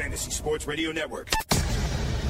Fantasy Sports Radio Network.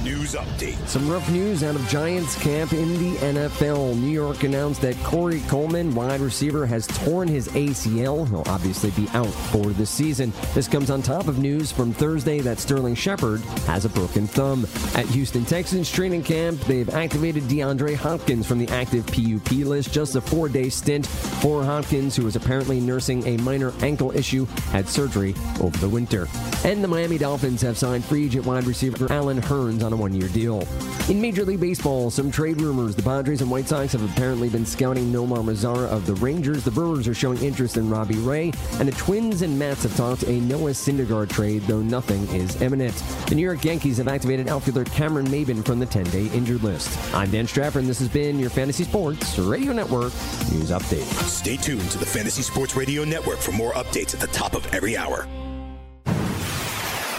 News update. Some rough news out of Giants camp in the NFL. New York announced that Corey Coleman, wide receiver, has torn his ACL. He'll obviously be out for the season. This comes on top of news from Thursday that Sterling Shepard has a broken thumb. At Houston Texans training camp, they've activated DeAndre Hopkins from the active PUP list. Just a four day stint for Hopkins, who was apparently nursing a minor ankle issue, had surgery over the winter. And the Miami Dolphins have signed free agent wide receiver Allen Hurns on a one year deal. In Major League Baseball, some trade rumors. The Padres and White Sox have apparently been scouting Nomar Mazara of the Rangers. The Brewers are showing interest in Robbie Ray. And the Twins and Mets have talked a Noah Syndergaard trade, though nothing is imminent. The New York Yankees have activated outfielder Cameron Maben from the 10 day injured list. I'm Dan Strafford, and this has been your Fantasy Sports Radio Network News Update. Stay tuned to the Fantasy Sports Radio Network for more updates at the top of every hour.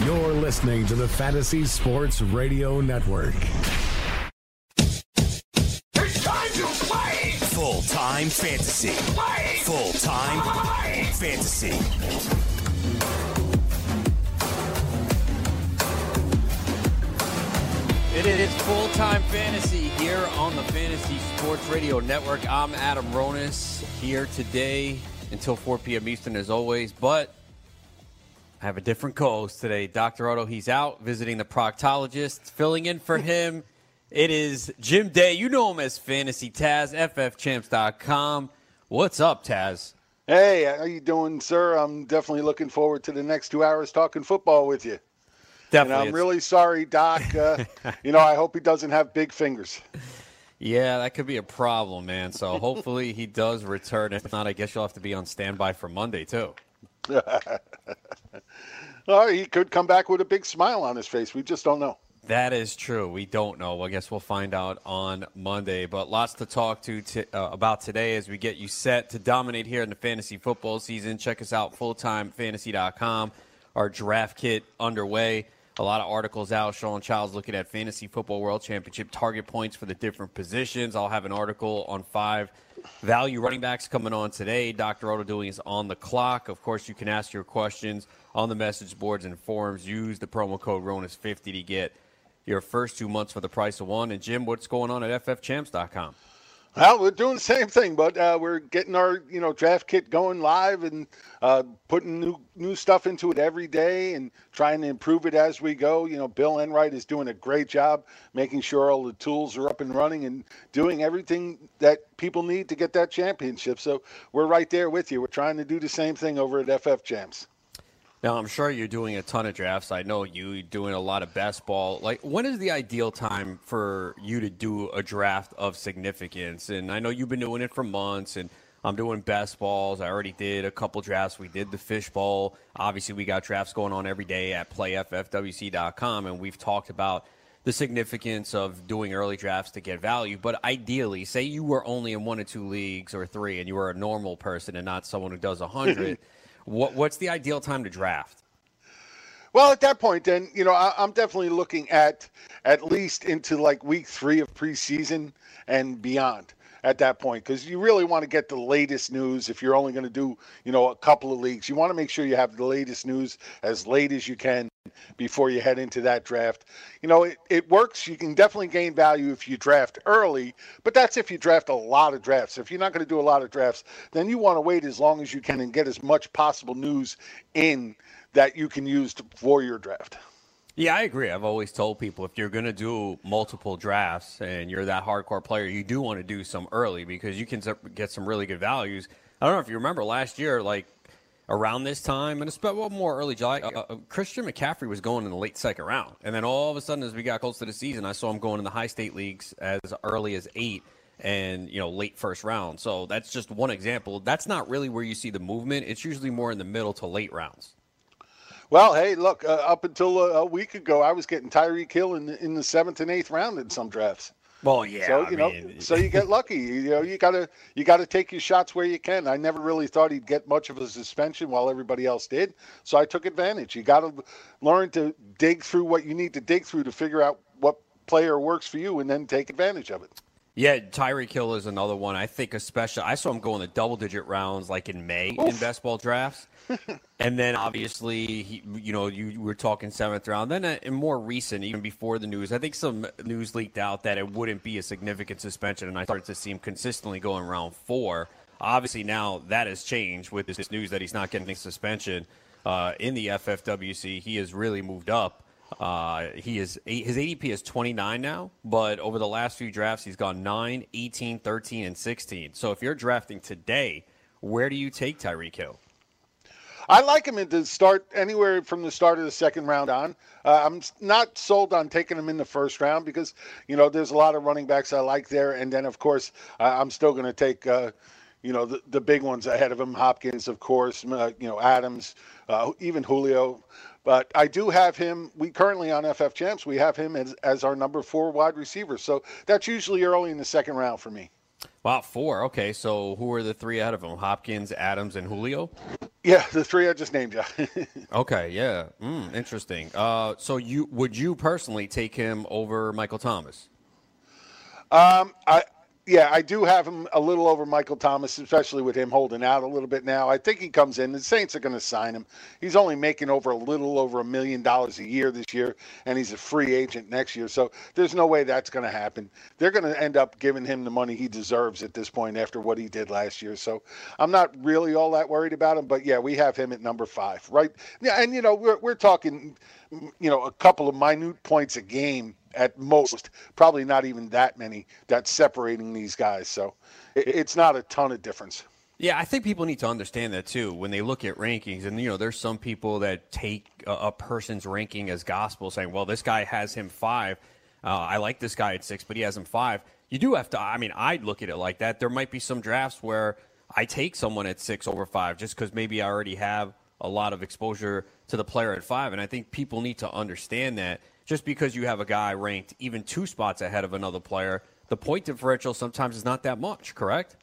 You're listening to the Fantasy Sports Radio Network. It's time to play! Full time fantasy. Full time fantasy. It is full time fantasy here on the Fantasy Sports Radio Network. I'm Adam Ronis here today until 4 p.m. Eastern, as always. But I have a different co host today. Dr. Otto, he's out visiting the proctologist. Filling in for him, it is Jim Day. You know him as Fantasy Taz, ffchamps.com. What's up, Taz? Hey, how you doing, sir? I'm definitely looking forward to the next two hours talking football with you. Definitely. And I'm really sorry, Doc. Uh, you know, I hope he doesn't have big fingers. Yeah, that could be a problem, man. So hopefully he does return. If not, I guess you'll have to be on standby for Monday, too. Or he could come back with a big smile on his face. We just don't know. That is true. We don't know. I guess we'll find out on Monday. But lots to talk to t- uh, about today as we get you set to dominate here in the fantasy football season. Check us out, fulltimefantasy.com. Our draft kit underway. A lot of articles out. Sean Child's looking at Fantasy Football World Championship target points for the different positions. I'll have an article on five value running backs coming on today. Dr. Otto doing is on the clock. Of course, you can ask your questions on the message boards and forums. Use the promo code RONUS50 to get your first two months for the price of one. And Jim, what's going on at ffchamps.com? Well, we're doing the same thing, but uh, we're getting our you know draft kit going live and uh, putting new new stuff into it every day and trying to improve it as we go. You know, Bill Enright is doing a great job making sure all the tools are up and running and doing everything that people need to get that championship. So we're right there with you. We're trying to do the same thing over at FF Champs. Now, I'm sure you're doing a ton of drafts. I know you doing a lot of best ball. Like, when is the ideal time for you to do a draft of significance? And I know you've been doing it for months, and I'm doing best balls. I already did a couple drafts. We did the fish bowl. Obviously, we got drafts going on every day at playffwc.com, and we've talked about the significance of doing early drafts to get value. But ideally, say you were only in one or two leagues or three, and you were a normal person and not someone who does a hundred. what, what's the ideal time to draft? Well, at that point, then you know I, I'm definitely looking at at least into like week three of preseason and beyond. At that point, because you really want to get the latest news. If you're only going to do you know a couple of leagues, you want to make sure you have the latest news as late as you can before you head into that draft. You know, it, it works. You can definitely gain value if you draft early, but that's if you draft a lot of drafts. If you're not going to do a lot of drafts, then you want to wait as long as you can and get as much possible news in that you can use to, for your draft. Yeah, I agree. I've always told people if you're going to do multiple drafts and you're that hardcore player, you do want to do some early because you can get some really good values. I don't know if you remember last year, like around this time, and especially well, more early July, uh, uh, Christian McCaffrey was going in the late second round. And then all of a sudden, as we got close to the season, I saw him going in the high state leagues as early as eight and you know late first round. So that's just one example. That's not really where you see the movement. It's usually more in the middle to late rounds. Well, hey, look, uh, up until a, a week ago, I was getting Tyreek Hill in the, in the seventh and eighth round in some drafts. Well, yeah. so I you know, mean- so you get lucky. You know, you gotta you gotta take your shots where you can. I never really thought he'd get much of a suspension while everybody else did, so I took advantage. You gotta learn to dig through what you need to dig through to figure out what player works for you, and then take advantage of it. Yeah, Tyreek Hill is another one. I think especially I saw him go in the double digit rounds like in May Oof. in best ball drafts. and then obviously, he, you know, you were talking seventh round. Then uh, in more recent, even before the news, I think some news leaked out that it wouldn't be a significant suspension, and I started to see him consistently going round four. Obviously, now that has changed with this news that he's not getting suspension uh, in the FFWC. He has really moved up. Uh, he is his ADP is 29 now, but over the last few drafts, he's gone 9, 18, 13, and 16. So if you're drafting today, where do you take Tyreek Hill? I like him to start anywhere from the start of the second round on. Uh, I'm not sold on taking him in the first round because you know there's a lot of running backs I like there, and then of course uh, I'm still going to take uh, you know the, the big ones ahead of him. Hopkins, of course, uh, you know Adams, uh, even Julio. But I do have him. We currently on FF Champs, we have him as, as our number four wide receiver. So that's usually early in the second round for me. Wow, four. Okay, so who are the three out of him? Hopkins, Adams, and Julio. Yeah, the three I just named you. okay, yeah, mm, interesting. Uh, so you would you personally take him over Michael Thomas? Um, I yeah, I do have him a little over Michael Thomas, especially with him holding out a little bit now. I think he comes in. The Saints are going to sign him. He's only making over a little over a million dollars a year this year, and he's a free agent next year. So there's no way that's going to happen. They're going to end up giving him the money he deserves at this point after what he did last year. So I'm not really all that worried about him. But yeah, we have him at number five, right? Yeah, and you know we're we're talking, you know, a couple of minute points a game at most, probably not even that many that's separating these guys. So it's not a ton of difference. Yeah, I think people need to understand that too when they look at rankings. And, you know, there's some people that take a, a person's ranking as gospel, saying, well, this guy has him five. Uh, I like this guy at six, but he has him five. You do have to, I mean, I'd look at it like that. There might be some drafts where I take someone at six over five just because maybe I already have a lot of exposure to the player at five. And I think people need to understand that just because you have a guy ranked even two spots ahead of another player, the point differential sometimes is not that much, correct?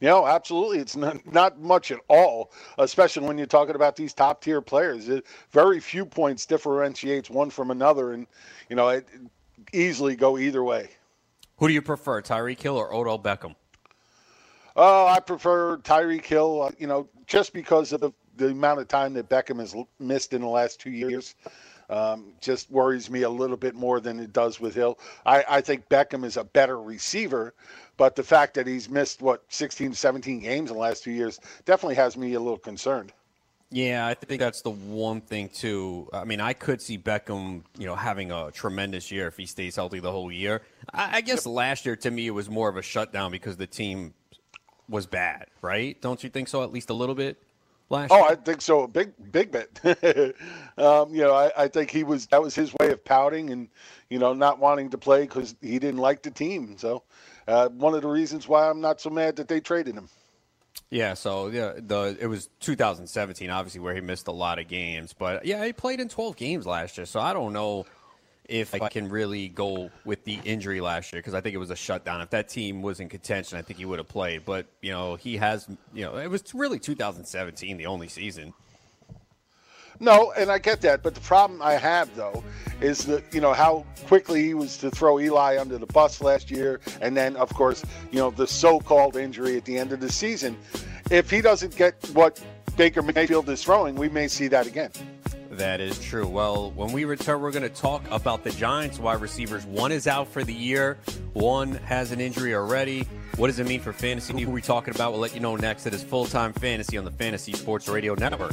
You know, absolutely. It's not, not much at all, especially when you're talking about these top tier players. It, very few points differentiates one from another, and, you know, it, it easily go either way. Who do you prefer, Tyreek Hill or Odell Beckham? Oh, I prefer Tyreek Hill, uh, you know, just because of the, the amount of time that Beckham has missed in the last two years um, just worries me a little bit more than it does with Hill. I, I think Beckham is a better receiver, but the fact that he's missed, what, 16, 17 games in the last two years definitely has me a little concerned. Yeah, I think that's the one thing too. I mean, I could see Beckham, you know, having a tremendous year if he stays healthy the whole year. I, I guess last year to me it was more of a shutdown because the team was bad, right? Don't you think so? At least a little bit last oh, year? I think so. Big, big bit. um, you know, I, I, think he was that was his way of pouting and you know not wanting to play because he didn't like the team. So uh, one of the reasons why I'm not so mad that they traded him. Yeah, so yeah, the it was 2017, obviously, where he missed a lot of games, but yeah, he played in 12 games last year. So I don't know if I can really go with the injury last year because I think it was a shutdown. If that team was in contention, I think he would have played. But you know, he has. You know, it was really 2017, the only season. No, and I get that, but the problem I have though is that you know how quickly he was to throw Eli under the bus last year, and then of course you know the so-called injury at the end of the season. If he doesn't get what Baker Mayfield is throwing, we may see that again. That is true. Well, when we return, we're going to talk about the Giants wide receivers. One is out for the year, one has an injury already. What does it mean for fantasy? Who are we talking about? We'll let you know next. It is full time fantasy on the Fantasy Sports Radio Network.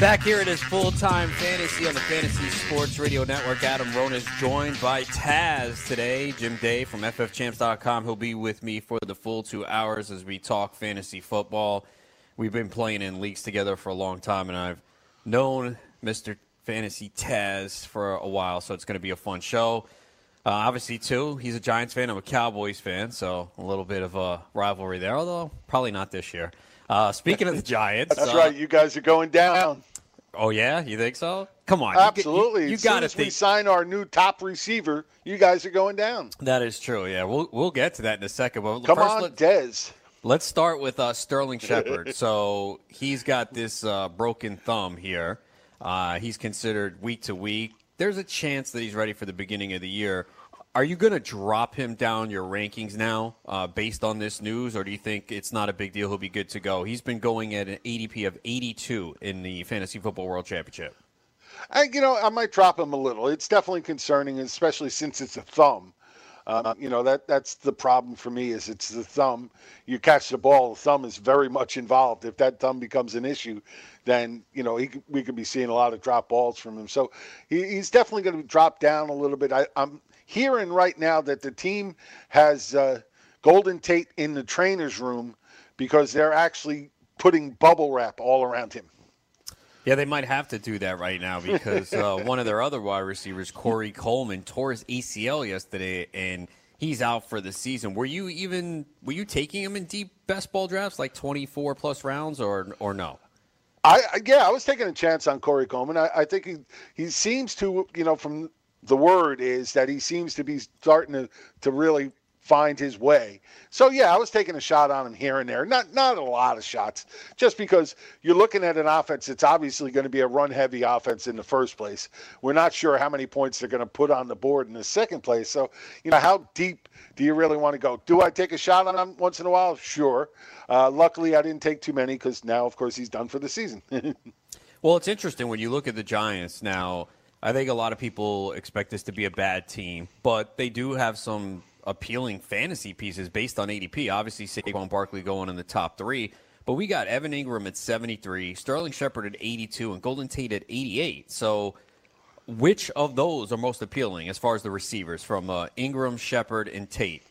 Back here it is full time fantasy on the Fantasy Sports Radio Network. Adam Ronis is joined by Taz today. Jim Day from FFChamps.com. He'll be with me for the full two hours as we talk fantasy football. We've been playing in leagues together for a long time, and I've known Mr. fantasy Taz for a while, so it's going to be a fun show. Uh, obviously, too, he's a Giants fan. I'm a Cowboys fan, so a little bit of a rivalry there, although probably not this year. Uh, speaking of the Giants, That's uh, right. You guys are going down. Oh yeah, you think so? Come on, Absolutely. You, you, you got to as we sign our new top receiver, you guys are going down. that is true. Yeah, we'll we'll get to that in a second. But Come first, on, let, Dez. Let's start with uh, Sterling Shepard. so he's got this uh, broken thumb here. Uh, he's considered week to week. There's a chance that he's ready for the beginning of the year. Are you going to drop him down your rankings now uh, based on this news, or do you think it's not a big deal? He'll be good to go. He's been going at an ADP of 82 in the Fantasy Football World Championship. I, you know, I might drop him a little. It's definitely concerning, especially since it's a thumb. Uh, you know that that's the problem for me is it's the thumb. You catch the ball, the thumb is very much involved. If that thumb becomes an issue, then you know he, we could be seeing a lot of drop balls from him. So he, he's definitely going to drop down a little bit. I, I'm hearing right now that the team has uh, Golden Tate in the trainer's room because they're actually putting bubble wrap all around him. Yeah, they might have to do that right now because uh, one of their other wide receivers, Corey Coleman, tore his ACL yesterday, and he's out for the season. Were you even were you taking him in deep best ball drafts, like twenty four plus rounds, or or no? I, I yeah, I was taking a chance on Corey Coleman. I, I think he he seems to you know from the word is that he seems to be starting to to really find his way. So yeah, I was taking a shot on him here and there. Not not a lot of shots, just because you're looking at an offense that's obviously going to be a run heavy offense in the first place. We're not sure how many points they're going to put on the board in the second place. So, you know, how deep do you really want to go? Do I take a shot on him once in a while? Sure. Uh, luckily, I didn't take too many because now, of course, he's done for the season. well, it's interesting when you look at the Giants now. I think a lot of people expect this to be a bad team, but they do have some appealing fantasy pieces based on ADP. Obviously, Saquon Barkley going in the top three, but we got Evan Ingram at 73, Sterling Shepard at 82, and Golden Tate at 88. So, which of those are most appealing as far as the receivers from uh, Engram, Shepard, and Tate?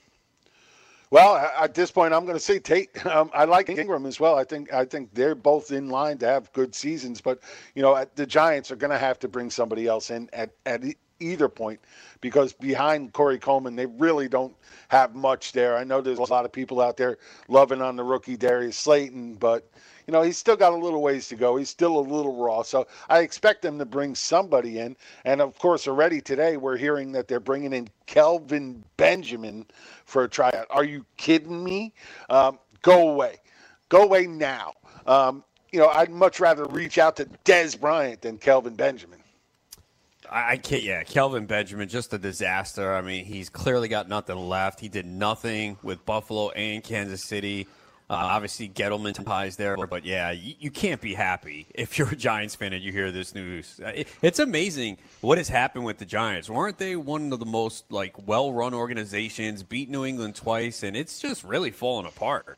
Well, at this point, I'm going to say Tate. Um, I like Engram as well. I think I think they're both in line to have good seasons, but you know the Giants are going to have to bring somebody else in at at either point because behind Corey Coleman, they really don't have much there. I know there's a lot of people out there loving on the rookie Darius Slayton, but you know he's still got a little ways to go. He's still a little raw, so I expect them to bring somebody in. And of course, already today we're hearing that they're bringing in Kelvin Benjamin for a tryout. Are you kidding me? Um, go away, go away now. Um, you know, I'd much rather reach out to Dez Bryant than Kelvin Benjamin. I can't. Yeah, Kelvin Benjamin, just a disaster. I mean, he's clearly got nothing left. He did nothing with Buffalo and Kansas City. Uh, obviously, Gettleman ties there, but yeah, you, you, can't be happy if you're a Giants fan and you hear this news. Uh, it, it's amazing what has happened with the Giants. Weren't they one of the most like well-run organizations? Beat New England twice, and it's just really falling apart.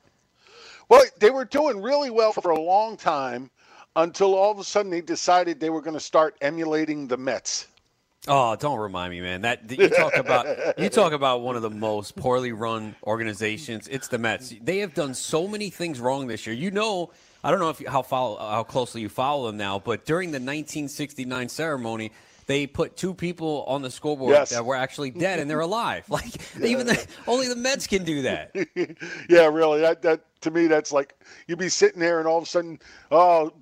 Well, they were doing really well for a long time until all of a sudden they decided they were going to start emulating the Mets. Oh, don't remind me, man. That you talk about you talk about one of the most poorly run organizations. It's the Mets. They have done so many things wrong this year. You know, I don't know if you, how follow how closely you follow them now, but during the 1969 ceremony, they put two people on the scoreboard yes. that were actually dead and they're alive. Like even the, only the Mets can do that. yeah, really. That that to me, that's like you'd be sitting there and all of a sudden, oh,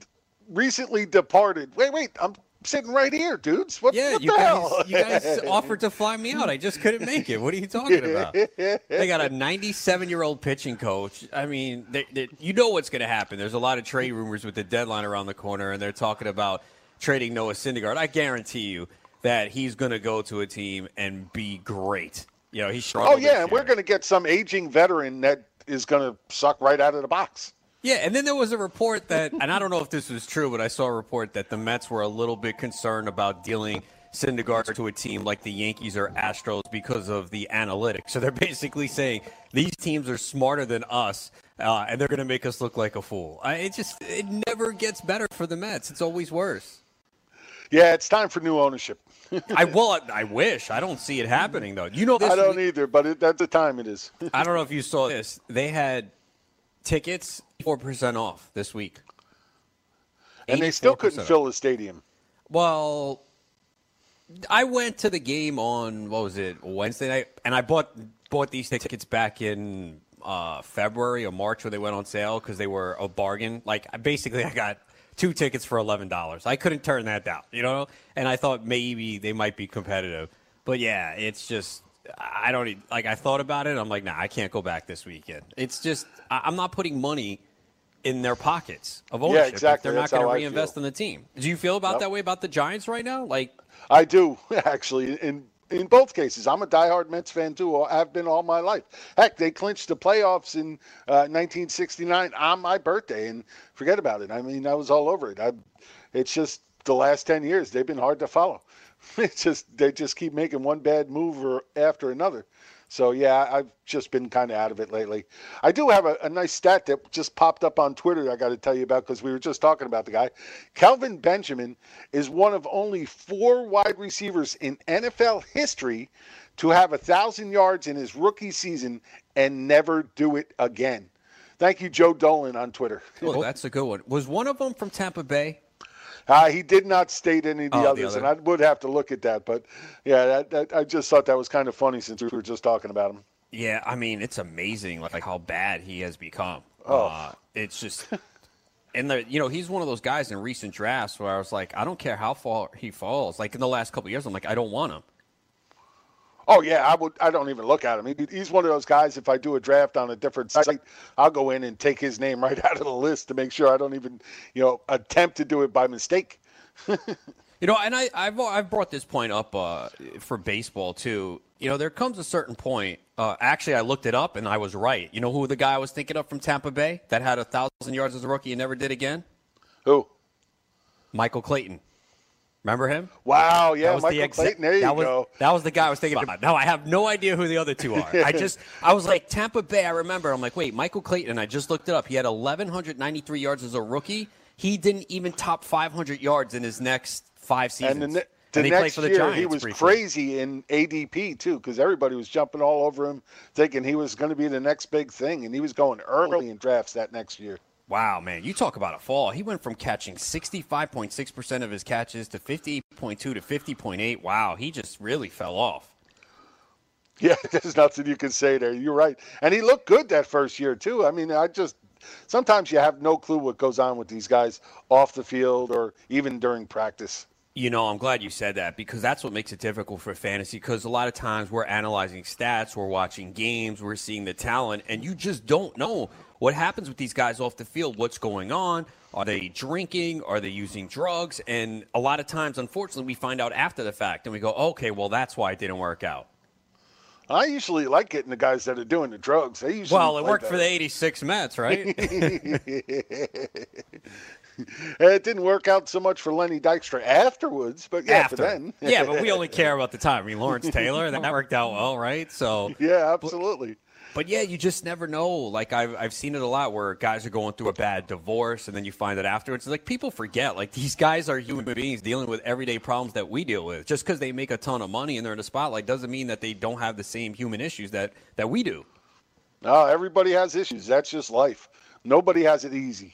recently departed. Wait, wait, I'm sitting right here, dudes. What, yeah, what you the guys, hell? you guys offered to fly me out. I just couldn't make it. What are you talking about? they got a 97 year old pitching coach. I mean, they, they, you know what's going to happen. There's a lot of trade rumors with the deadline around the corner, and they're talking about trading Noah Syndergaard. I guarantee you that he's going to go to a team and be great. You know, he's strong. Oh yeah, and we're going to get some aging veteran that is going to suck right out of the box. Yeah, and then there was a report that, and I don't know if this was true, but I saw a report that the Mets were a little bit concerned about dealing Syndergaard to a team like the Yankees or Astros because of the analytics. So they're basically saying these teams are smarter than us, uh, and they're going to make us look like a fool. I, it just it never gets better for the Mets. It's always worse. Yeah, it's time for new ownership. I well, I wish. I don't see it happening though. You know, I don't week, either, but it, that's the time it is. I don't know if you saw this. They had tickets four percent off this week, and they still couldn't fill the stadium. Well, I went to the game on what was it Wednesday night, and I bought bought these tickets back in uh, February or March when they went on sale because they were a bargain. Like basically, I got two tickets for eleven dollars. I couldn't turn that down, you know. And I thought maybe they might be competitive, but yeah, it's just I don't e, like. I thought about it. I'm like, nah, I can't go back this weekend. It's just I, I'm not putting money in their pockets of ownership. Yeah, exactly. They're That's not going to reinvest feel. in the team. Do you feel about Nope. that way about the Giants right now? Like, I do actually. In in both cases, I'm a diehard Mets fan too. I've been all my life. Heck, they clinched the playoffs in uh, 1969 on my birthday, and forget about it. I mean, I was all over it. I, it's just the last 10 years they've been hard to follow. It's just they just keep making one bad move after another. So yeah, I've just been kind of out of it lately. I do have a, a nice stat that just popped up on Twitter. I got to tell you about because we were just talking about the guy. Calvin Benjamin is one of only four wide receivers in NFL history to have a thousand yards in his rookie season and never do it again. Thank you, Joe Dolan on Twitter. oh, that's a good one. Was one of them from Tampa Bay? Uh, he did not state any of the Oh, the others, other. and I would have to look at that. But yeah, that, that, I just thought that was kind of funny since we were just talking about him. Yeah, I mean, it's amazing like how bad he has become. Oh. Uh, it's just, and the you know he's one of those guys in recent drafts where I was like, I don't care how far he falls. Like in the last couple of years, I'm like, I don't want him. Oh yeah, I would. I don't even look at him. He, he's one of those guys. If I do a draft on a different site, I'll go in and take his name right out of the list to make sure I don't even, you know, attempt to do it by mistake. You know, and I, I've I've brought this point up uh, for baseball too. You know, there comes a certain point. Uh, actually, I looked it up and I was right. You know who the guy I was thinking of from Tampa Bay that had a thousand yards as a rookie and never did again? Who? Michael Clayton. Remember him? Wow. Yeah, was the Michael exa- Clayton. There you that was, go. That was the guy I was thinking about. No, I have no idea who the other two are. I just, I was like Tampa Bay. I remember. I'm like, wait, Michael Clayton. And I just looked it up. He had 1,193 yards as a rookie. He didn't even top 500 yards in his next five seasons. And the, the And next for the year, Giants he was briefly. crazy in ADP too, because everybody was jumping all over him, thinking he was going to be the next big thing, and he was going early in drafts that next year. Wow, man, you talk about a fall. He went from catching 65.6% of his catches to 50.2 to 50.8. Wow, he just really fell off. Yeah, there's nothing you can say there. You're right, and he looked good that first year too. I mean, I just sometimes you have no clue what goes on with these guys off the field or even during practice. You know, I'm glad you said that because that's what makes it difficult for fantasy. Because a lot of times we're analyzing stats, we're watching games, we're seeing the talent, and you just don't know what happens with these guys off the field. What's going on? Are they drinking? Are they using drugs? And a lot of times, unfortunately, we find out after the fact and we go, okay, well, that's why it didn't work out. I usually like getting the guys that are doing the drugs. They usually Well, it worked for the 86 Mets, right? It didn't work out so much for Lenny Dykstra afterwards, but yeah, after. for then. yeah, but we only care about the time. I mean, Lawrence Taylor, that worked out well, right? So, yeah, absolutely. But yeah, you just never know. Like I've I've seen it a lot where guys are going through a bad divorce, and then you find that afterwards, like people forget. Like these guys are human beings dealing with everyday problems that we deal with. Just because they make a ton of money and they're in the spotlight doesn't mean that they don't have the same human issues that that we do. No, everybody has issues. That's just life. Nobody has it easy.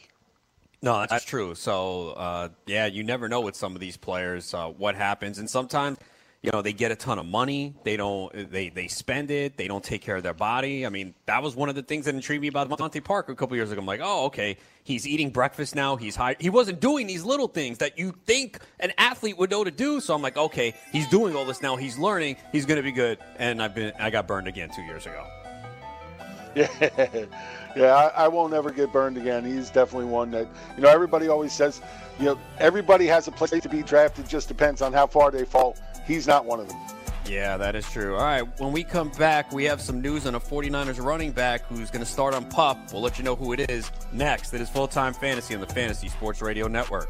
No, that's true. So uh, yeah, you never know with some of these players uh, what happens, and sometimes you know they get a ton of money, they don't they they spend it, they don't take care of their body. I mean, that was one of the things that intrigued me about Monte Parker a couple years ago. I'm like, oh, okay, he's eating breakfast now. He's high. He wasn't doing these little things that you think an athlete would know to do. So I'm like, okay, he's doing all this now. He's learning. He's going to be good. And I've been I got burned again two years ago. Yeah, yeah. I, I won't ever get burned again. He's definitely one that you know. Everybody always says, you know, everybody has a place to be drafted. Just depends on how far they fall. He's not one of them. Yeah, that is true. All right, when we come back, we have some news on a 49ers running back who's going to start on pup. We'll let you know who it is next. It is full time fantasy on the Fantasy Sports Radio Network.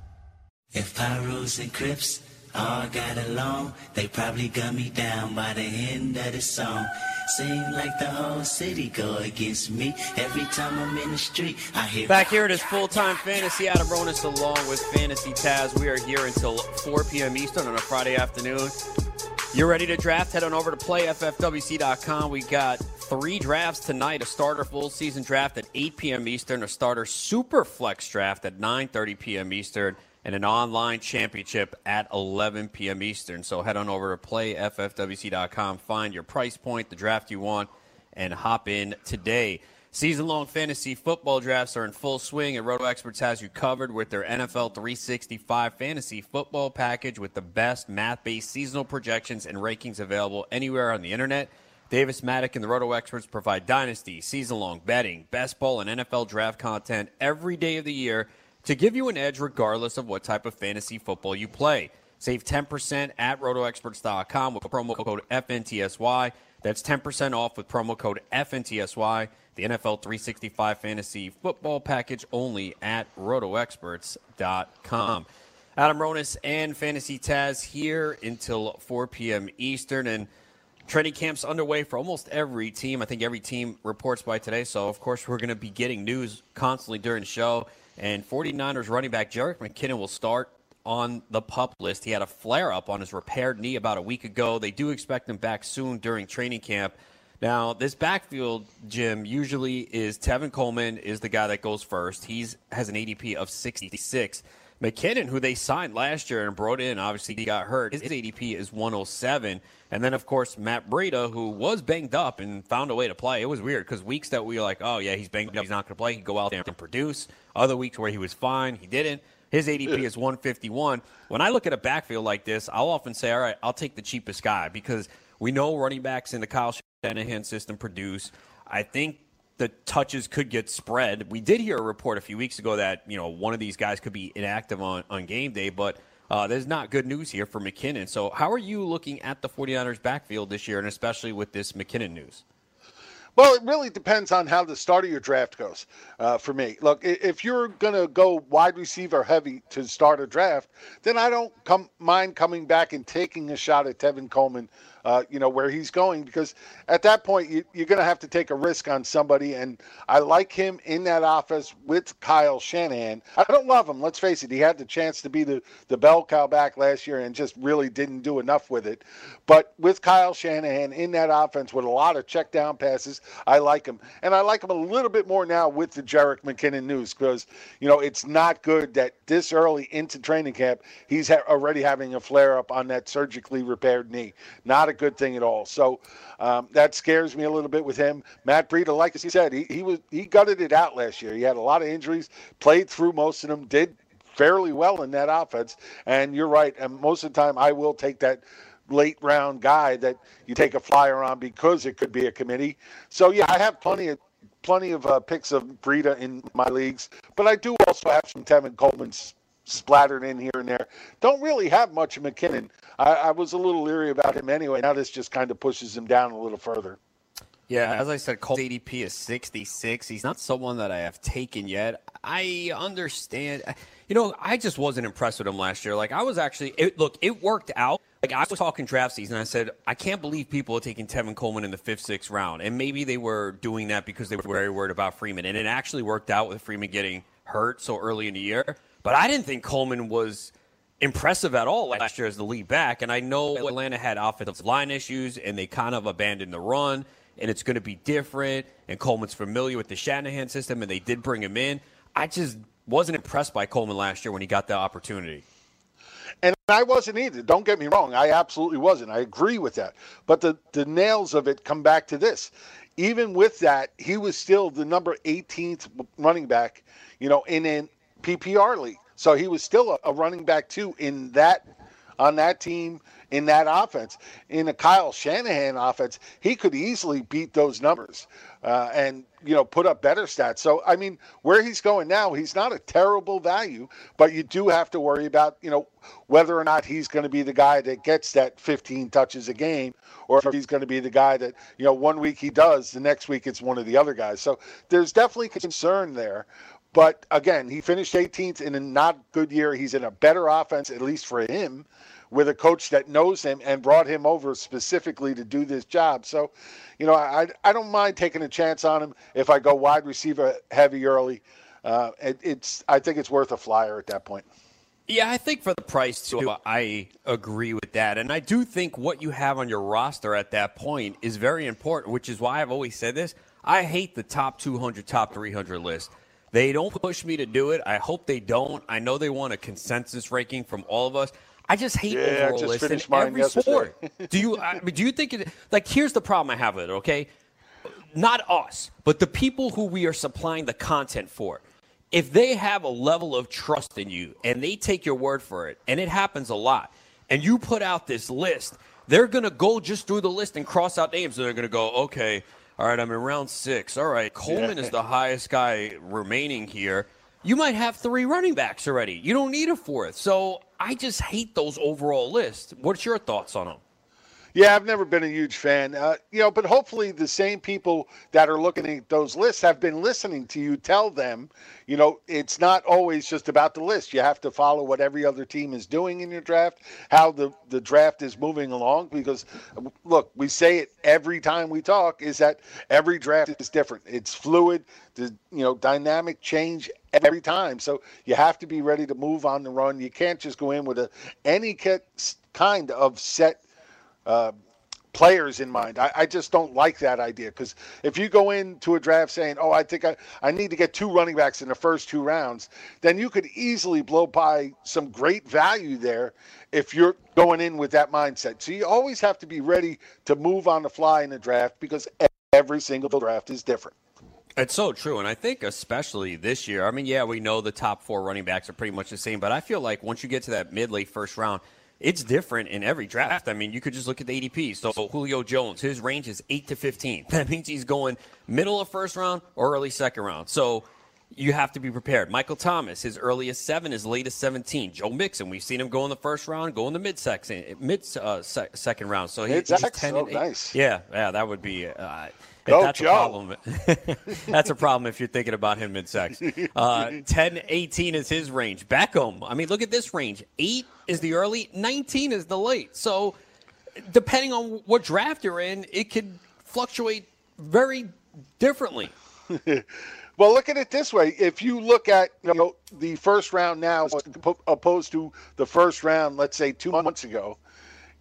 If Pyros and Crips all got along, they probably got me down by the end of the song. Seem like the whole city go against me. Every time I'm in the street, I hear. Back here it is full time fantasy. Adam Ronis along with Fantasy Taz. We are here until 4 p.m. Eastern on a Friday afternoon. You're ready to draft? Head on over to playffwc.com. We got three drafts tonight: a starter full season draft at 8 p.m. Eastern, a starter super flex draft at 9:30 p.m. Eastern, and an online championship at 11 p.m. Eastern. So head on over to playffwc.com, find your price point, the draft you want, and hop in today. Season long fantasy football drafts are in full swing, and Roto Experts has you covered with their NFL 365 fantasy football package with the best math based seasonal projections and rankings available anywhere on the internet. Davis Maddock and the Roto Experts provide dynasty, season long betting, best ball, and NFL draft content every day of the year to give you an edge regardless of what type of fantasy football you play. Save 10% at rotoexperts.com with promo code FNTSY. That's 10% off with promo code FNTSY. The NFL 365 Fantasy Football Package only at rotoexperts.com. Adam Ronis and Fantasy Taz here until 4 p.m. Eastern. And training camp's underway for almost every team. I think every team reports by today. So, of course, we're going to be getting news constantly during the show. And 49ers running back Jerick McKinnon will start on the pup list. He had a flare up on his repaired knee about a week ago. They do expect him back soon during training camp. Now, this backfield, Jim, usually is Tevin Coleman is the guy that goes first. He's has an ADP of 66. McKinnon, who they signed last year and brought in, obviously he got hurt. His ADP is 107. And then, of course, Matt Breida, who was banged up and found a way to play. It was weird because weeks that we were like, oh, yeah, he's banged up, he's not going to play, he'd go out there and produce. Other weeks where he was fine, he didn't. His ADP is 151. When I look at a backfield like this, I'll often say, all right, I'll take the cheapest guy because we know running backs in the Kyle Shanahan system produce. I think the touches could get spread. We did hear a report a few weeks ago that you know one of these guys could be inactive on, on game day, but uh, there's not good news here for McKinnon. So how are you looking at the 49ers backfield this year, and especially with this McKinnon news? Well, it really depends on how the start of your draft goes. Uh, for me, look, if you're going to go wide receiver heavy to start a draft, then I don't come mind coming back and taking a shot at Tevin Coleman uh, you know, where he's going because at that point you, are going to have to take a risk on somebody. And I like him in that office with Kyle Shanahan. I don't love him. Let's face it. He had the chance to be the, the bell cow back last year and just really didn't do enough with it. But with Kyle Shanahan in that offense with a lot of check down passes, I like him. And I like him a little bit more now with the Jerick McKinnon news because, you know, it's not good that this early into training camp, he's ha- already having a flare up on that surgically repaired knee. Not a good thing at all. So um, that scares me a little bit with him. Matt Breida, like as he said, he, he was he gutted it out last year. He had a lot of injuries, played through most of them, did fairly well in that offense. And you're right. And most of the time, I will take that late round guy that you take a flyer on because it could be a committee. So yeah, I have plenty of plenty of uh, picks of Breida in my leagues, but I do also have some Tevin Coleman's splattered in here and there. Don't really have much of McKinnon. I, I was a little leery about him anyway. Now this just kind of pushes him down a little further. Yeah, as I said, Cole's ADP is 66. He's not someone that I have taken yet. I understand. You know, I just wasn't impressed with him last year. Like, I was actually, it, look, it worked out. Like, I was talking draft season. I said, I can't believe people are taking Tevin Coleman in the fifth, sixth round. And maybe they were doing that because they were very worried about Freeman. And it actually worked out with Freeman getting hurt so early in the year. But I didn't think Coleman was impressive at all last year as the lead back. And I know Atlanta had offensive line issues and they kind of abandoned the run, and it's going to be different. And Coleman's familiar with the Shanahan system, and they did bring him in. I just wasn't impressed by Coleman last year when he got the opportunity. And I wasn't either. Don't get me wrong. I absolutely wasn't. I agree with that. But the, the nails of it come back to this. Even with that, he was still the number 18th running back, you know, in an PPR league. So he was still a, running back too in that on that team in that offense. In a Kyle Shanahan offense, he could easily beat those numbers uh, and you know put up better stats. So I mean, where he's going now, he's not a terrible value, but you do have to worry about you know whether or not he's going to be the guy that gets that 15 touches a game, or if he's going to be the guy that you know one week he does, the next week it's one of the other guys. So there's definitely concern there. But again, he finished 18th in a not good year. He's in a better offense, at least for him, with a coach that knows him and brought him over specifically to do this job. So, you know, I I don't mind taking a chance on him if I go wide receiver heavy early. Uh, it, it's I think it's worth a flyer at that point. Yeah, I think for the price too, I agree with that. And I do think what you have on your roster at that point is very important, which is why I've always said this. I hate the top 200, top 300 list. They don't push me to do it. I hope they don't. I know they want a consensus ranking from all of us. I just hate yeah, overall lists in every yesterday. sport. do you? I mean, do you think it? Like, here's the problem I have with it. Okay, not us, but the people who we are supplying the content for. If they have a level of trust in you and they take your word for it, and it happens a lot, and you put out this list, they're to go just through the list and cross out names, and they're to go, okay, all right, I'm in round six. All right, Coleman Yeah. is the highest guy remaining here. You might have three running backs already. You don't need a fourth. So I just hate those overall lists. What's your thoughts on them? Yeah, I've never been a huge fan. Uh, you know, but hopefully the same people that are looking at those lists have been listening to you tell them, you know, it's not always just about the list. You have to follow what every other team is doing in your draft, how the, the draft is moving along. Because, look, we say it every time we talk is that every draft is different. It's fluid, the you know, dynamic change every time. So you have to be ready to move on the run. You can't just go in with a any kind of set uh, players in mind. I, I just don't like that idea because if you go into a draft saying, "Oh, I think I, I need to get two running backs in the first two rounds," then you could easily blow by some great value there if you're going in with that mindset. So you always have to be ready to move on the fly in the draft because every single draft is different. It's so true. And I think, especially this year, I mean, yeah, we know the top four running backs are pretty much the same, but I feel like once you get to that mid late first round, it's different in every draft. I mean, you could just look at the ADP. So Julio Jones, his range is 8 to 15. That means he's going middle of first round or early second round. So you have to be prepared. Michael Thomas, his earliest seven, his latest 17. Joe Mixon, we've seen him go in the first round, go in the mid second, mid uh, second round. So he, he's Mid-sex? 10 Oh, and eight. nice. Yeah, yeah, that would be. Uh, Go, that's Joe. a problem. that's a problem if you're thinking about him mid sex. Uh, 10, 18 is his range. Beckham, I mean, look at this range. 8 is the early, 19 is the late. So, depending on what draft you're in, it could fluctuate very differently. Well, look at it this way: if you look at you know the first round now opposed to the first round, let's say two months ago,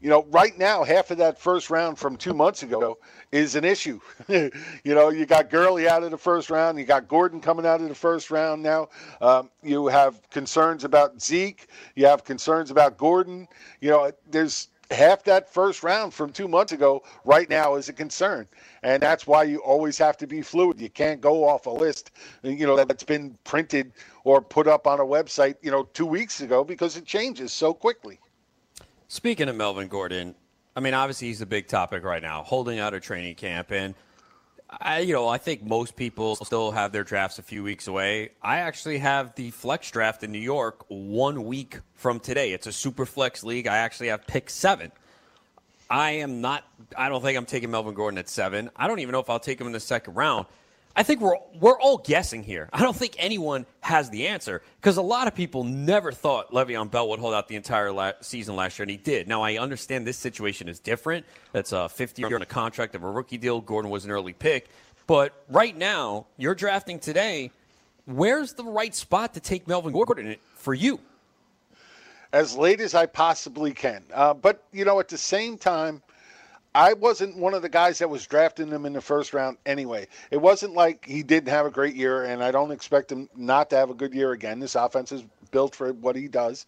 you know, right now half of that first round from two months ago is an issue. you know, you got Gurley out of the first round, you got Gordon coming out of the first round now. Um, you have concerns about Zeke, you have concerns about Gordon. You know, there's half that first round from two months ago right now is a concern. And that's why you always have to be fluid. You can't go off a list, you know, that's been printed or put up on a website, you know, two weeks ago because it changes so quickly. Speaking of Melvin Gordon, I mean, obviously he's a big topic right now, holding out a training camp, and I, you know, I think most people still have their drafts a few weeks away. I actually have the flex draft in New York one week from today. It's a super flex league. I actually have pick seven. I am not. I don't think I'm taking Melvin Gordon at seven. I don't even know if I'll take him in the second round. I think we're we're all guessing here. I don't think anyone has the answer because a lot of people never thought Le'Veon Bell would hold out the entire la- season last year, and he did. Now I understand this situation is different. That's a 50 year on a contract of a rookie deal. Gordon was an early pick, but right now you're drafting today. Where's the right spot to take Melvin Gordon for you? as late as I possibly can. Uh, but you know, at the same time, I wasn't one of the guys that was drafting him in the first round anyway. It wasn't like he didn't have a great year, and I don't expect him not to have a good year again. This offense is built for what he does.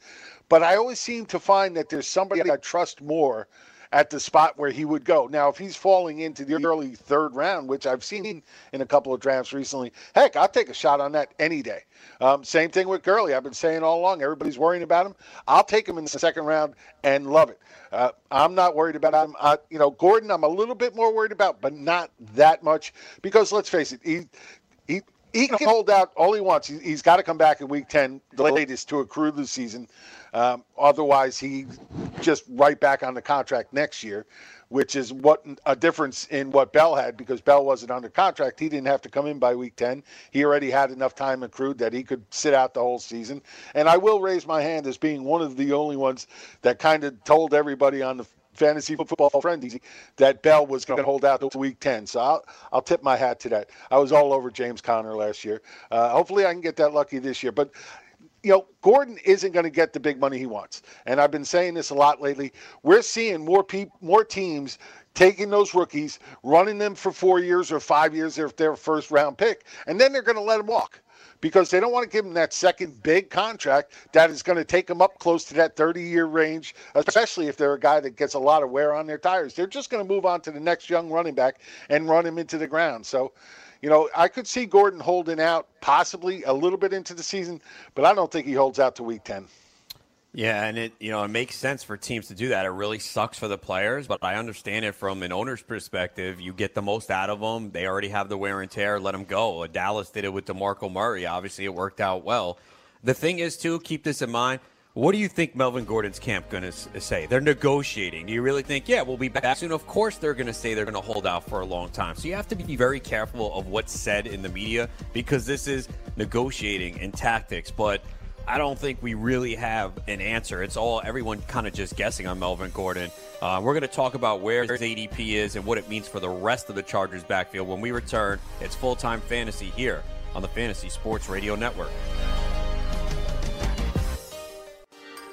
But I always seem to find that there's somebody I trust more at the spot where he would go. Now, if he's falling into the early third round, which I've seen in a couple of drafts recently, heck, I'll take a shot on that any day. Um, same thing with Gurley. I've been saying all along, everybody's worrying about him. I'll take him in the second round and love it. Uh, I'm not worried about him. Uh, you know, Gordon, I'm a little bit more worried about, but not that much because let's face it, he he he can hold out all he wants. He, has got to come back in week 10, the latest, to accrue the season. Um, otherwise, he just right back on the contract next year, which is what a difference in what Bell had because Bell wasn't under contract. He didn't have to come in by week 10. He already had enough time accrued that he could sit out the whole season. And I will raise my hand as being one of the only ones that kind of told everybody on the fantasy football friendly that Bell was going to hold out to week 10. So I'll, I'll tip my hat to that. I was all over James Conner last year. Uh, hopefully I can get that lucky this year. But you know, Gordon isn't going to get the big money he wants. And I've been saying this a lot lately. We're seeing more people, more teams taking those rookies, running them for four years or five years if they're first round pick, and then they're going to let them walk because they don't want to give them that second big contract that is going to take them up close to that 30 year range, especially if they're a guy that gets a lot of wear on their tires. They're just going to move on to the next young running back and run him into the ground. So, you know, I could see Gordon holding out possibly a little bit into the season, but I don't think he holds out to week 10. Yeah, and it you know it makes sense for teams to do that. It really sucks for the players, but I understand it from an owner's perspective. You get the most out of them. They already have the wear and tear. Let them go. Dallas did it with Demarco Murray. Obviously, it worked out well. The thing is, too, keep this in mind. What do you think Melvin Gordon's camp going to say? They're negotiating. Do you really think, yeah, we'll be back soon? Of course, they're going to say they're going to hold out for a long time. So you have to be very careful of what's said in the media because this is negotiating and tactics. But I don't think we really have an answer. It's all everyone kind of just guessing on Melvin Gordon. Uh, we're going to talk about where his ADP is and what it means for the rest of the Chargers backfield when we return. It's full time fantasy here on the Fantasy Sports Radio Network.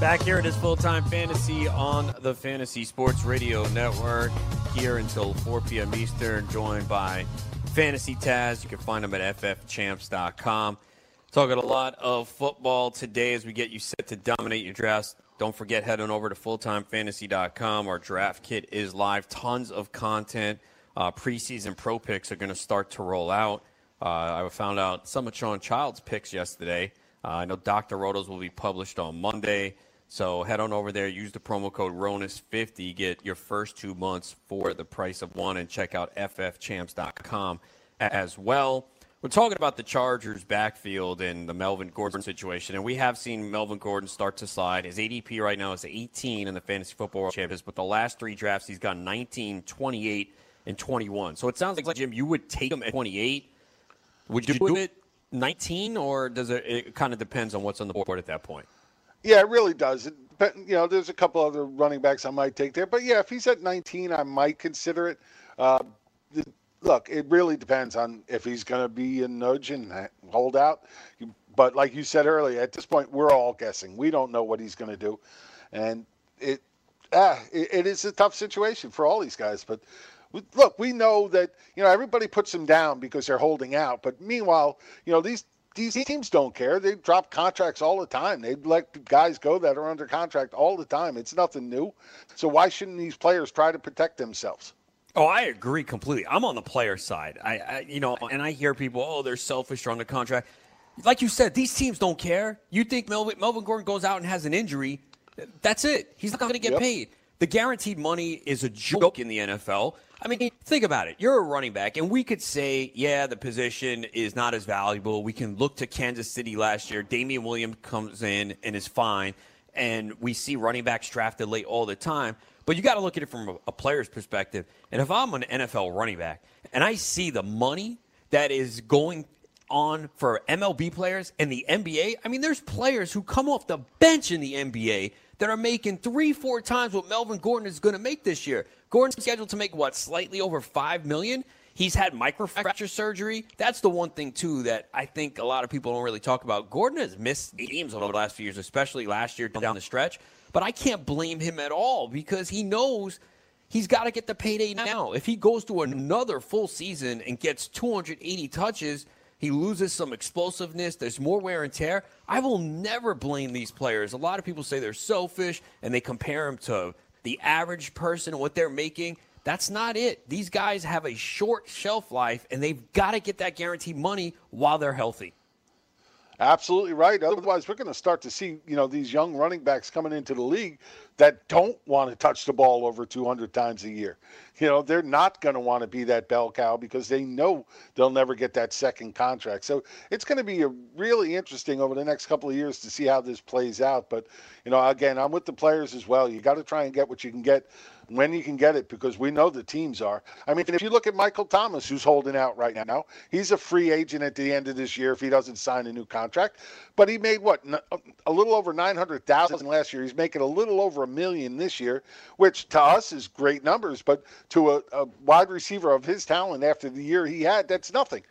Back here it is full time fantasy on the Fantasy Sports Radio Network. Here until 4 p.m. Eastern, joined by Fantasy Taz. You can find them at ffchamps.com. Talking a lot of football today as we get you set to dominate your drafts. Don't forget, head on over to fulltimefantasy.com. Our draft kit is live. Tons of content. Uh, preseason pro picks are going to start to roll out. Uh, I found out some of Sean Child's picks yesterday. Uh, I know Dr. Roto's will be published on Monday. So head on over there, use the promo code RONIS50, get your first two months for the price of one, and check out ffchamps.com as well. We're talking about the Chargers backfield and the Melvin Gordon situation, and we have seen Melvin Gordon start to slide. His ADP right now is 18 in the Fantasy Football World Champions, but the last three drafts he's got 19, 28, and 21. So it sounds like, Jim, you would take him at 28. Would you do it 19, or does it, it kind of depends on what's on the board at that point? Yeah, it really does. but you know, there's a couple other running backs I might take there. But yeah, if he's at 19, I might consider it. Uh, look, it really depends on if he's going to be a nudge and hold out. But like you said earlier, at this point, we're all guessing. We don't know what he's going to do, and it, ah, it, it is a tough situation for all these guys. But look, we know that you know everybody puts them down because they're holding out. But meanwhile, you know these these teams don't care. They drop contracts all the time. They let guys go that are under contract all the time. It's nothing new. So why shouldn't these players try to protect themselves? Oh, I agree completely. I'm on the player side. I, I you know, and I hear people, oh, they're selfish on the contract. Like you said, these teams don't care. You think Melvin, Melvin Gordon goes out and has an injury, that's it. He's not going to get yep. paid. The guaranteed money is a joke in the NFL. I mean, think about it. You're a running back, and we could say, yeah, the position is not as valuable. We can look to Kansas City last year. Damien Williams comes in and is fine, and we see running backs drafted late all the time. But you got to look at it from a, a player's perspective. And if I'm an NFL running back and I see the money that is going on for MLB players and the NBA, I mean, there's players who come off the bench in the NBA that are making three, four times what Melvin Gordon is going to make this year. Gordon's scheduled to make what, slightly over five million. He's had microfracture surgery. That's the one thing too that I think a lot of people don't really talk about. Gordon has missed games over the last few years, especially last year down the stretch. But I can't blame him at all because he knows He's got to get the payday now. If he goes to another full season and gets 280 touches, he loses some explosiveness. There's more wear and tear. I will never blame these players. A lot of people say they're selfish and they compare them to the average person and what they're making. That's not it. These guys have a short shelf life and they've got to get that guaranteed money while they're healthy. Absolutely right. Otherwise, we're going to start to see, you know, these young running backs coming into the league that don't want to touch the ball over 200 times a year. You know, they're not going to want to be that bell cow because they know they'll never get that second contract. So it's going to be really interesting over the next couple of years to see how this plays out. But, you know, again, I'm with the players as well. You got to try and get what you can get when you can get it because we know the teams are. I mean, if you look at Michael Thomas, who's holding out right now, he's a free agent at the end of this year if he doesn't sign a new contract. But he made what uh, a little over nine hundred thousand last year. He's making a little over a million this year, which to us is great numbers, but to a, a wide receiver of his talent after the year he had, that's nothing.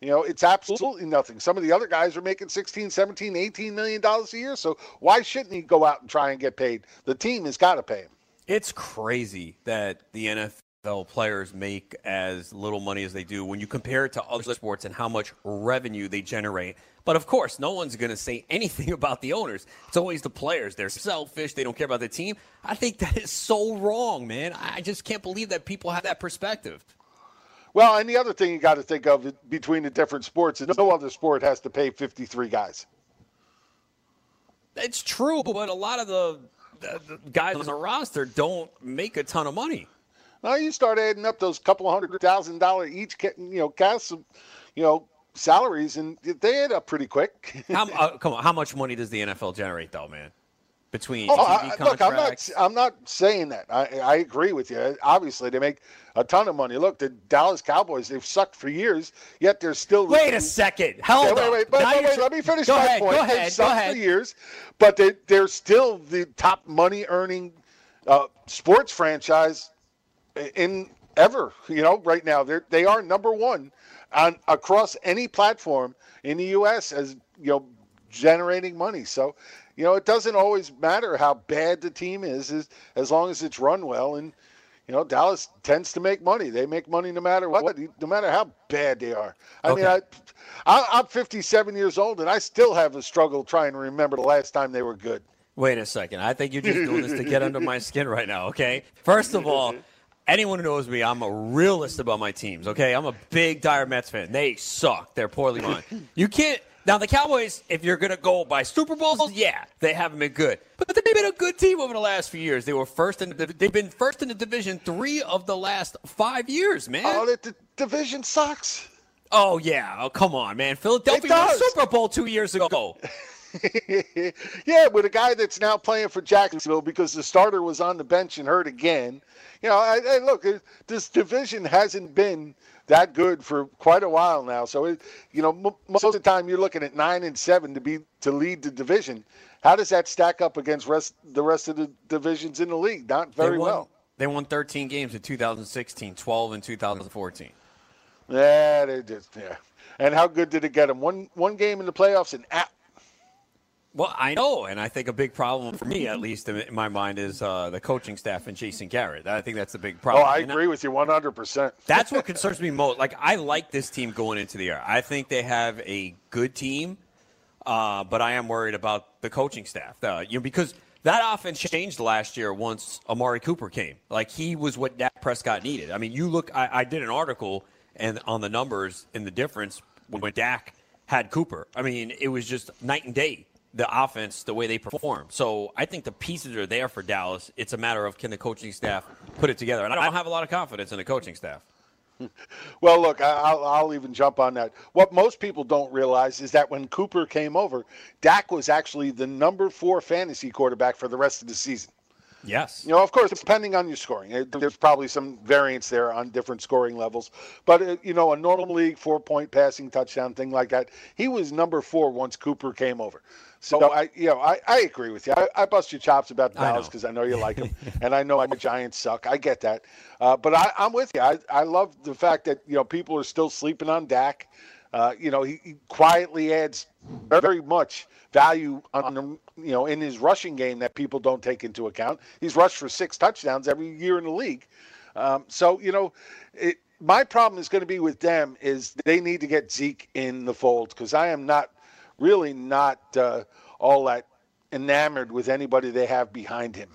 You know, it's absolutely nothing. Some of the other guys are making 16, 17, 18 million dollars a year. So why shouldn't he go out and try and get paid? The team has got to pay him. It's crazy that the NFL players make as little money as they do when you compare it to other sports and how much revenue they generate. But of course, no one's going to say anything about the owners. It's always the players. They're selfish. They don't care about the team. I think that is so wrong, man. I just can't believe that people have that perspective. Well, and the other thing you got to think of between the different sports is no other sport has to pay 53 guys. It's true, but a lot of the the guys on the roster don't make a ton of money. Now you start adding up those couple hundred thousand dollar each, you know, cast, you know, salaries, and they add up pretty quick. how, uh, come on, how much money does the NFL generate, though, man? Between oh, TV I, contracts. Look, I'm not. I'm not saying that. I, I agree with you. Obviously, they make a ton of money. Look, the Dallas Cowboys. They've sucked for years, yet they're still. Wait a second. Hold yeah, wait, wait, wait, wait, wait, Let me finish go my ahead, point. Go ahead. They've sucked ahead. for years, but they, they're still the top money earning uh, sports franchise in ever. You know, right now they they are number one on across any platform in the U.S. as you know generating money. So you know, it doesn't always matter how bad the team is, is as long as it's run well. And you know, Dallas tends to make money. They make money no matter what, no matter how bad they are. I okay. mean, I, I, am 57 years old, and I still have a struggle trying to remember the last time they were good. Wait a second. I think you're just doing this to get under my skin right now. Okay. First of all. Anyone who knows me, I'm a realist about my teams. Okay, I'm a big dire Mets fan. They suck. They're poorly run. You can't now, the Cowboys, if you're going to go by Super Bowls, yeah, they haven't been good. But they've been a good team over the last few years. They were first in the, they've been first in the division three of the last five years, man. Oh, the, the division sucks. Oh, yeah. Oh, come on, man. Philadelphia won Super Bowl two years ago. yeah, with a guy that's now playing for Jacksonville because the starter was on the bench and hurt again. You know, I, I look, this division hasn't been – that good for quite a while now. So, it, you know, m- most of the time you're looking at nine and seven to be to lead the division. How does that stack up against rest the rest of the divisions in the league? Not very they won, well. They won 13 games in 2016, 12 in 2014. Yeah, they did. Yeah. And how good did it get them? One one game in the playoffs and at well, I know, and I think a big problem for me, at least in my mind, is uh, the coaching staff and Jason Garrett. I think that's the big problem. Oh, I agree with you 100%. That's what concerns me most. Like, I like this team going into the year. I think they have a good team, uh, but I am worried about the coaching staff. Uh, you know, because that offense changed last year once Amari Cooper came. Like, he was what Dak Prescott needed. I mean, you look. I, I did an article and on the numbers and the difference when Dak had Cooper. I mean, it was just night and day the offense the way they perform. So I think the pieces are there for Dallas. It's a matter of can the coaching staff put it together. And I don't have a lot of confidence in the coaching staff. Well, look, I'll, I'll, even jump on that. What most people don't realize is that when Cooper came over, Dak was actually the number four fantasy quarterback for the rest of the season. Yes. You know, of course, depending on your scoring, there's probably some variance there on different scoring levels. But, uh, you know, a normal league four point passing touchdown thing like that, he was number four once Cooper came over. So I, you know, I, I agree with you. I, I bust your chops about the Dallas because I, I, know you like them, and I know the Giants suck. I get that, uh, but I, am with you. I, I love the fact that you know people are still sleeping on Dak. Uh, you know, he, he, quietly adds very much value on the, you know in his rushing game that people don't take into account. He's rushed for six touchdowns every year in the league. Um, so you know, it, my problem is going to be with them is they need to get Zeke in the fold because I am not really not uh, all that enamored with anybody they have behind him.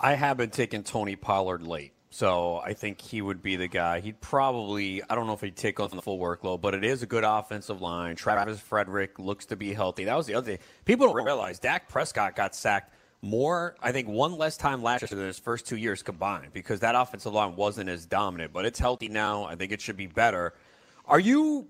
I have been taking Tony Pollard late. So I think he would be the guy. He'd probably, I don't know if he'd take on the full workload, but it is a good offensive line. Travis Frederick looks to be healthy. That was the other thing. People don't realize Dak Prescott got sacked more, I think, one less time last year than his first two years combined because that offensive line wasn't as dominant. But it's healthy now. I think it should be better. Are you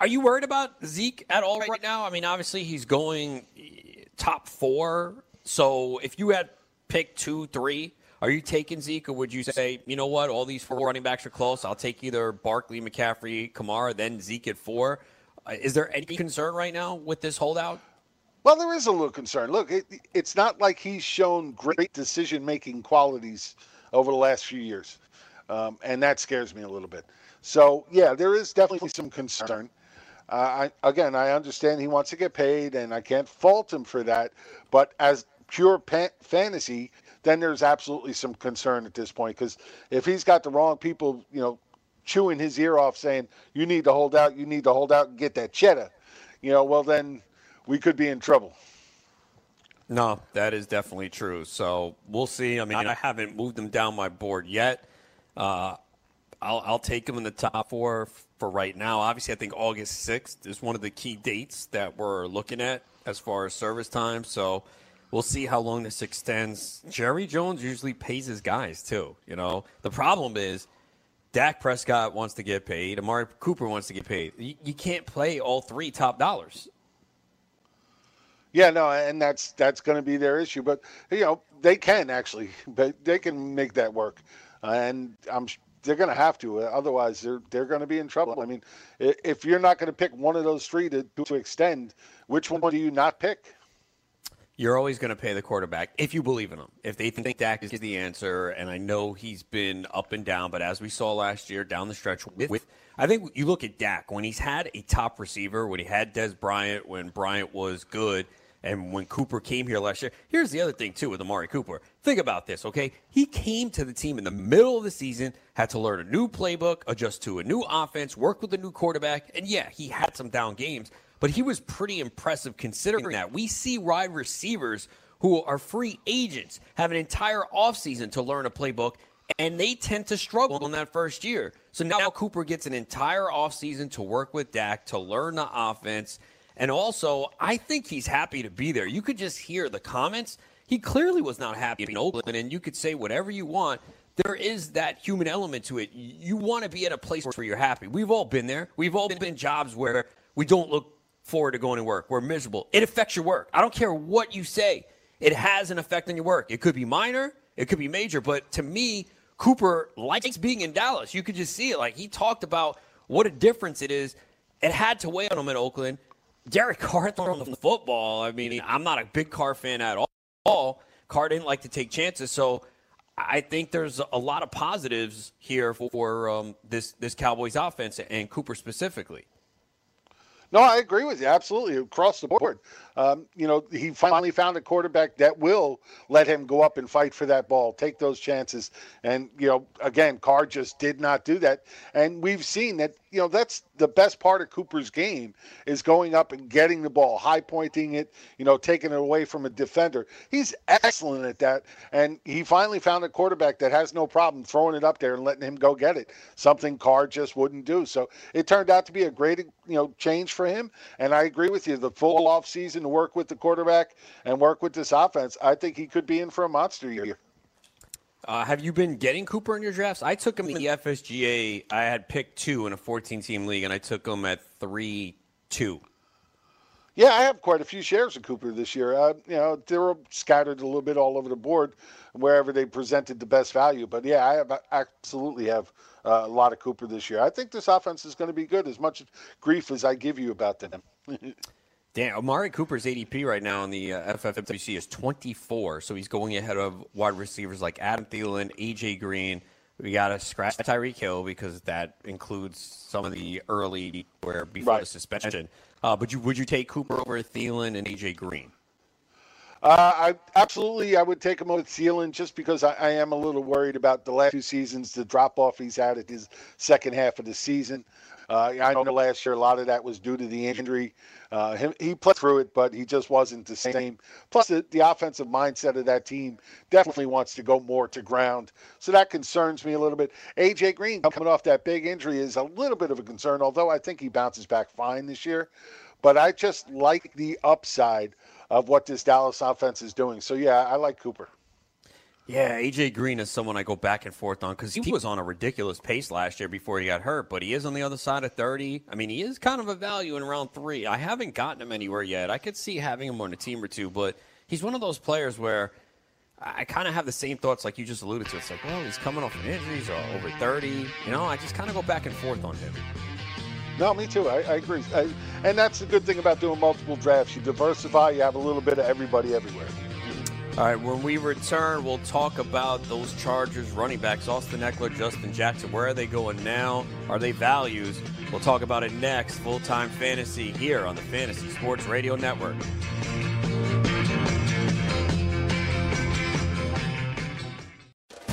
are you worried about Zeke at all right now? I mean, obviously he's going eh, top four. So if you had picked two, three are you taking Zeke, or would you say, you know what, all these four running backs are close? I'll take either Barkley, McCaffrey, Kamara, then Zeke at four. Uh, is there any concern right now with this holdout? Well, there is a little concern. Look, it, it's not like he's shown great decision making qualities over the last few years. Um, and that scares me a little bit. So, yeah, there is definitely some concern. Uh, I, again, I understand he wants to get paid, and I can't fault him for that. But as pure pa- fantasy, then there's absolutely some concern at this point because if he's got the wrong people, you know, chewing his ear off saying, you need to hold out, you need to hold out and get that cheddar, you know, well, then we could be in trouble. No, that is definitely true. So we'll see. I mean, I haven't moved them down my board yet. Uh, I'll, I'll take them in the top four for right now. Obviously, I think August 6th is one of the key dates that we're looking at as far as service time. So We'll see how long this extends. Jerry Jones usually pays his guys too. You know, the problem is Dak Prescott wants to get paid. Amari Cooper wants to get paid. You, you can't play all three top dollars. Yeah, no, and that's that's going to be their issue. But you know, they can actually, but they can make that work, uh, and I'm they're going to have to. Otherwise, they're they're going to be in trouble. I mean, if you're not going to pick one of those three to to extend, which one do you not pick? You're always going to pay the quarterback if you believe in him. If they think Dak is the answer, and I know he's been up and down, but as we saw last year down the stretch with, with I think you look at Dak when he's had a top receiver, when he had Dez Bryant, when Bryant was good, and when Cooper came here last year. Here's the other thing too with Amari Cooper. Think about this, okay? He came to the team in the middle of the season, had to learn a new playbook, adjust to a new offense, work with a new quarterback, and yeah, he had some down games but he was pretty impressive considering that. We see wide receivers who are free agents have an entire offseason to learn a playbook, and they tend to struggle in that first year. So now Cooper gets an entire offseason to work with Dak to learn the offense. And also, I think he's happy to be there. You could just hear the comments. He clearly was not happy in Oakland, and you could say whatever you want. There is that human element to it. You want to be at a place where you're happy. We've all been there. We've all been in jobs where we don't look forward to going to work. We're miserable. It affects your work. I don't care what you say. It has an effect on your work. It could be minor, it could be major, but to me, Cooper likes being in Dallas. You could just see it. Like he talked about what a difference it is. It had to weigh on him in Oakland. Derek Carr throwing the football. I mean, I'm not a big Carr fan at all. Carr didn't like to take chances, so I think there's a lot of positives here for um, this this Cowboys offense and Cooper specifically. No, I agree with you absolutely across the board. Um, you know, he finally found a quarterback that will let him go up and fight for that ball, take those chances. And, you know, again, Carr just did not do that. And we've seen that, you know, that's the best part of Cooper's game is going up and getting the ball, high pointing it, you know, taking it away from a defender. He's excellent at that. And he finally found a quarterback that has no problem throwing it up there and letting him go get it, something Carr just wouldn't do. So it turned out to be a great, you know, change for him. And I agree with you. The full off season to work with the quarterback and work with this offense, I think he could be in for a monster year. Uh, have you been getting Cooper in your drafts? I took him in the FSGA. I had picked two in a 14 team league, and I took him at 3 2. Yeah, I have quite a few shares of Cooper this year. Uh, you know, they were scattered a little bit all over the board, wherever they presented the best value. But yeah, I have absolutely have uh, a lot of Cooper this year. I think this offense is going to be good. As much grief as I give you about them. Dan, Amari Cooper's ADP right now in the uh, FFWC is 24, so he's going ahead of wide receivers like Adam Thielen, AJ Green, we got to scratch Tyreek Hill because that includes some of the early where before Right. the suspension. Uh, but you would you take Cooper over Thielen and AJ Green? Uh, I absolutely I would take him over Thielen just because I, I am a little worried about the last two seasons, the drop off he's had at his second half of the season. Uh, I know last year a lot of that was due to the injury. Uh, him, he played through it, but he just wasn't the same. Plus, the, the offensive mindset of that team definitely wants to go more to ground, so that concerns me a little bit. AJ Green coming off that big injury is a little bit of a concern, although I think he bounces back fine this year. But I just like the upside of what this Dallas offense is doing. So yeah, I like Cooper. Yeah, AJ Green is someone I go back and forth on because he was on a ridiculous pace last year before he got hurt, but he is on the other side of 30. I mean, he is kind of a value in round three. I haven't gotten him anywhere yet. I could see having him on a team or two, but he's one of those players where I kind of have the same thoughts like you just alluded to. It's like, well, he's coming off an injury, he's uh, over 30. You know, I just kind of go back and forth on him. No, me too. I, I agree. I, and that's the good thing about doing multiple drafts. You diversify. You have a little bit of everybody everywhere. All right, when we return, we'll talk about those Chargers running backs, Austin Ekeler, Justin Jackson. Where are they going now? Are they values? We'll talk about it next. Full time fantasy here on the Fantasy Sports Radio Network.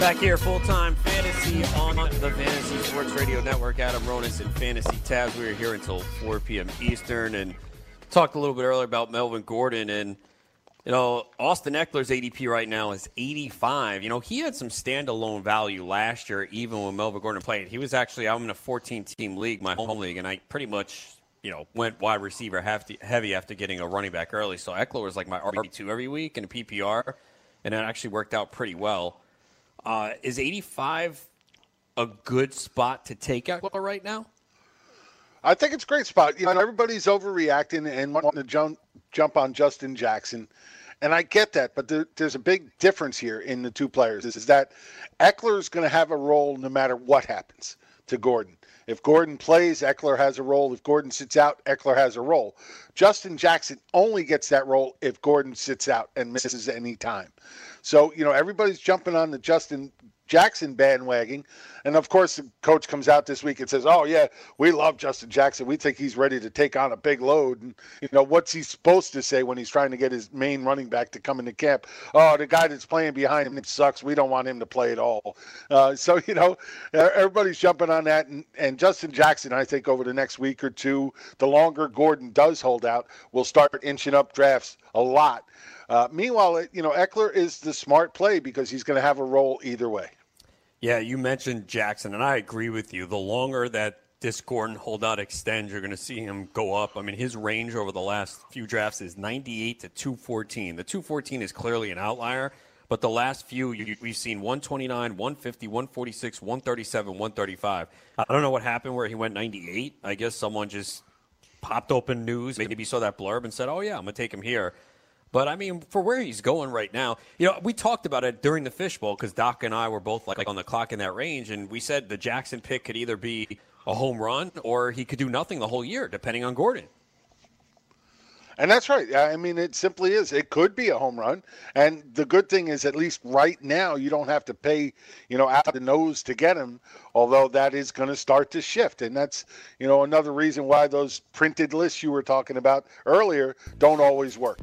Back here, full time fantasy on the Fantasy Sports Radio Network. Adam Ronis and Fantasy Taz. We are here until 4 p.m. Eastern and talked a little bit earlier about Melvin Gordon. And, you know, Austin Ekeler's ADP right now is 85. You know, he had some standalone value last year, even when Melvin Gordon played. He was actually, I'm in a 14 team league, my home league, and I pretty much, you know, went wide receiver heavy after getting a running back early. So Ekeler was like my RB2 every week in a PPR, and it actually worked out pretty well. Uh, is 85 a good spot to take Ekeler right now? I think it's a great spot. You know, everybody's overreacting and wanting to jump jump on Justin Jackson, and I get that. But there, there's a big difference here in the two players. Is that Ekeler's going to have a role no matter what happens to Gordon. If Gordon plays, Ekeler has a role. If Gordon sits out, Ekeler has a role. Justin Jackson only gets that role if Gordon sits out and misses any time. So, you know, everybody's jumping on the Justin Jackson bandwagon. And of course, the coach comes out this week and says, Oh, yeah, we love Justin Jackson. We think he's ready to take on a big load. And, you know, what's he supposed to say when he's trying to get his main running back to come into camp? Oh, the guy that's playing behind him sucks. We don't want him to play at all. Uh, so, you know, everybody's jumping on that. And, and Justin Jackson, I think, over the next week or two, the longer Gordon does hold out, will start inching up drafts a lot. Uh, meanwhile, you know, Ekeler is the smart play because he's going to have a role either way. Yeah, you mentioned Jackson, and I agree with you. The longer that this Gordon holdout extends, you're going to see him go up. I mean, his range over the last few drafts is 98 to 214. The 214 is clearly an outlier, but the last few you, we've seen 129, 150, 146, 137, 135. I don't know what happened where he went 98. I guess someone just popped open news, maybe saw that blurb and said, "Oh yeah, I'm going to take him here." But I mean, for where he's going right now, you know, we talked about it during the fishbowl because Doc and I were both like, like on the clock in that range, and we said the Jackson pick could either be a home run or he could do nothing the whole year, depending on Gordon. And that's right. I mean, it simply is. It could be a home run. And the good thing is, at least right now, you don't have to pay, you know, out the nose to get him, although that is going to start to shift. And that's, you know, another reason why those printed lists you were talking about earlier don't always work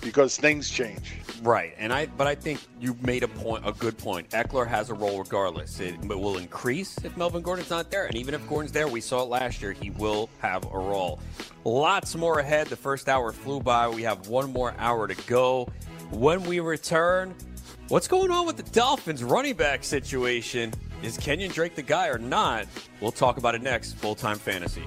because things change. Right, and I but I think you made a point, a good point. Ekeler has a role regardless. It, it will increase if Melvin Gordon's not there, and even if Gordon's there, we saw it last year. He will have a role. Lots more ahead. The first hour flew by. We have one more hour to go. When we return, what's going on with the Dolphins running back situation? Is Kenyan Drake the guy or not? We'll talk about it next. Full time fantasy.